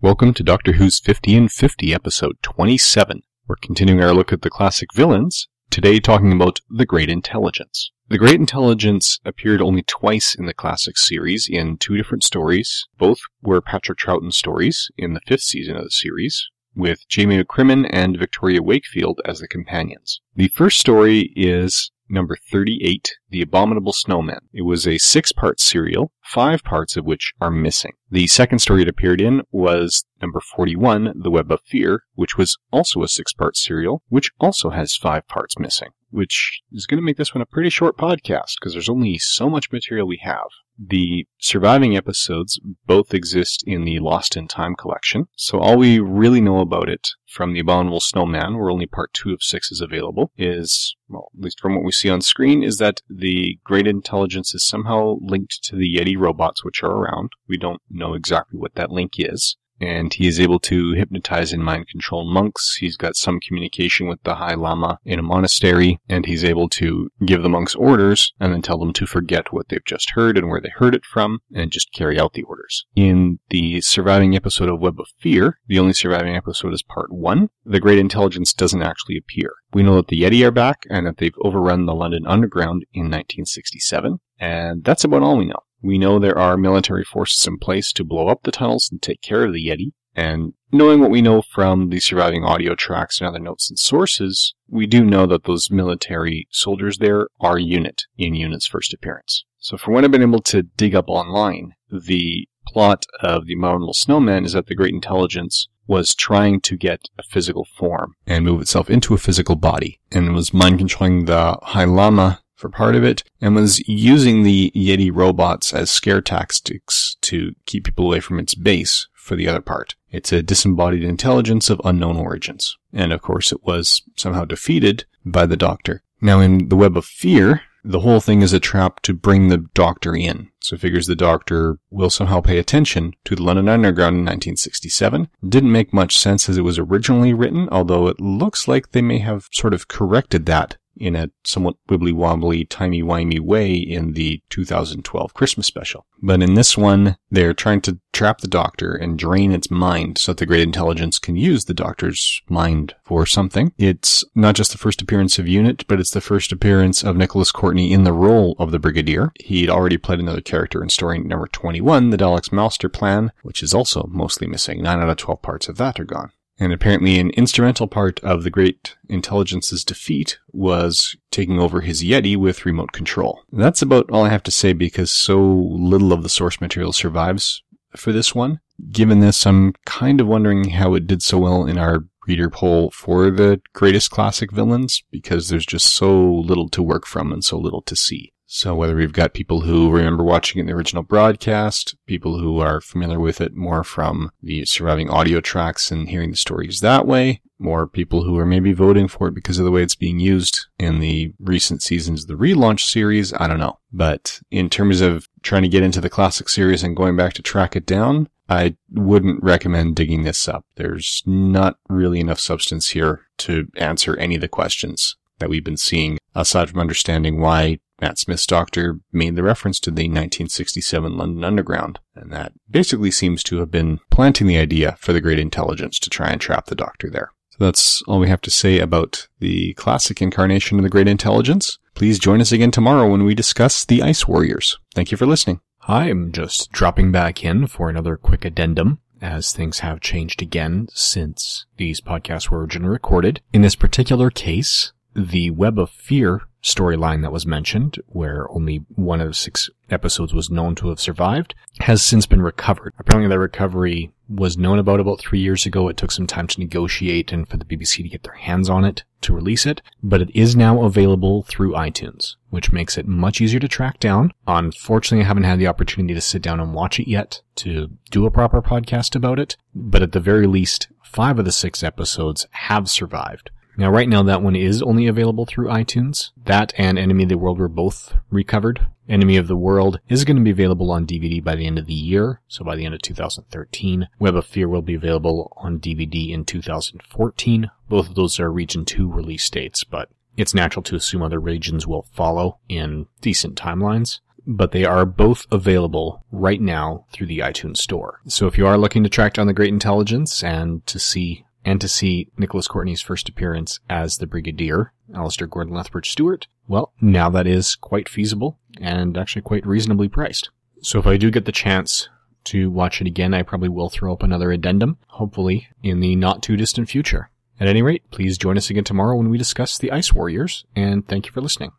Welcome to Doctor Who's 50 and 50, episode 27. We're continuing our look at the classic villains, today talking about the Great Intelligence. The Great Intelligence appeared only twice in the classic series in two different stories. Both were Patrick Troughton stories in the fifth season of the series, with Jamie McCrimmon and Victoria Wakefield as the companions. The first story is number 38, The Abominable Snowman. It was a six part serial, five parts of which are missing. The second story it appeared in was number 41, The Web of Fear, which was also a six part serial, which also has five parts missing, which is going to make this one a pretty short podcast because there's only so much material we have. The surviving episodes both exist in the Lost in Time collection, so all we really know about it from The Abominable Snowman, where only part two of six is available, is, well, at least from what we see on screen, is that the Great Intelligence is somehow linked to the Yeti robots which are around. We don't know exactly what that link is and he is able to hypnotize and mind control monks. He's got some communication with the High Lama in a monastery, and he's able to give the monks orders and then tell them to forget what they've just heard and where they heard it from and just carry out the orders. In the surviving episode of Web of Fear, the only surviving episode is part one, the Great Intelligence doesn't actually appear. We know that the Yeti are back and that they've overrun the London Underground in 1967, and that's about all we know. We know there are military forces in place to blow up the tunnels and take care of the Yeti. And knowing what we know from the surviving audio tracks and other notes and sources, we do know that those military soldiers there are UNIT in UNIT's first appearance. So from what I've been able to dig up online, the plot of The Abominable Snowman is that the Great Intelligence was trying to get a physical form and move itself into a physical body and was mind controlling the High Lama for part of it and was using the Yeti robots as scare tactics to keep people away from its base for the other part. It's a disembodied intelligence of unknown origins. And of course it was somehow defeated by the Doctor. Now in the Web of Fear, the whole thing is a trap to bring the Doctor in. So figures the Doctor will somehow pay attention to the London Underground in 1967. Didn't make much sense as it was originally written, although it looks like they may have sort of corrected that in a somewhat wibbly wobbly, timey wimey way in the 2012 Christmas special. But in this one, they're trying to trap the doctor and drain its mind so that the great intelligence can use the doctor's mind for something. It's not just the first appearance of Unit, but it's the first appearance of Nicholas Courtney in the role of the Brigadier. He'd already played another character in story number 21, the Daleks Master Plan, which is also mostly missing. 9 out of 12 parts of that are gone. And apparently an instrumental part of the Great Intelligence's defeat was taking over his Yeti with remote control. That's about all I have to say because so little of the source material survives for this one. Given this, I'm kind of wondering how it did so well in our reader poll for the greatest classic villains because there's just so little to work from and so little to see. So whether we've got people who remember watching it in the original broadcast, people who are familiar with it more from the surviving audio tracks and hearing the stories that way, more people who are maybe voting for it because of the way it's being used in the recent seasons of the relaunch series, I don't know. But in terms of trying to get into the classic series and going back to track it down, I wouldn't recommend digging this up. There's not really enough substance here to answer any of the questions that we've been seeing aside from understanding why Matt Smith's doctor made the reference to the 1967 London Underground, and that basically seems to have been planting the idea for the Great Intelligence to try and trap the doctor there. So that's all we have to say about the classic incarnation of the Great Intelligence. Please join us again tomorrow when we discuss the Ice Warriors. Thank you for listening. I'm just dropping back in for another quick addendum as things have changed again since these podcasts were originally recorded. In this particular case, the Web of Fear storyline that was mentioned, where only one of six episodes was known to have survived, has since been recovered. Apparently that recovery was known about about three years ago. It took some time to negotiate and for the BBC to get their hands on it to release it, but it is now available through iTunes, which makes it much easier to track down. Unfortunately, I haven't had the opportunity to sit down and watch it yet to do a proper podcast about it, but at the very least, five of the six episodes have survived. Now, right now, that one is only available through iTunes. That and Enemy of the World were both recovered. Enemy of the World is going to be available on DVD by the end of the year, so by the end of 2013. Web of Fear will be available on DVD in 2014. Both of those are Region 2 release dates, but it's natural to assume other regions will follow in decent timelines. but they are both available right now through the iTunes store. So if you are looking to track down the Great Intelligence and to see and to see Nicholas Courtney's first appearance as the Brigadier, Alistair Gordon Lethbridge Stewart, well, now that is quite feasible and actually quite reasonably priced. So if I do get the chance to watch it again, I probably will throw up another addendum, hopefully in the not too distant future. At any rate, please join us again tomorrow when we discuss the Ice Warriors, and thank you for listening.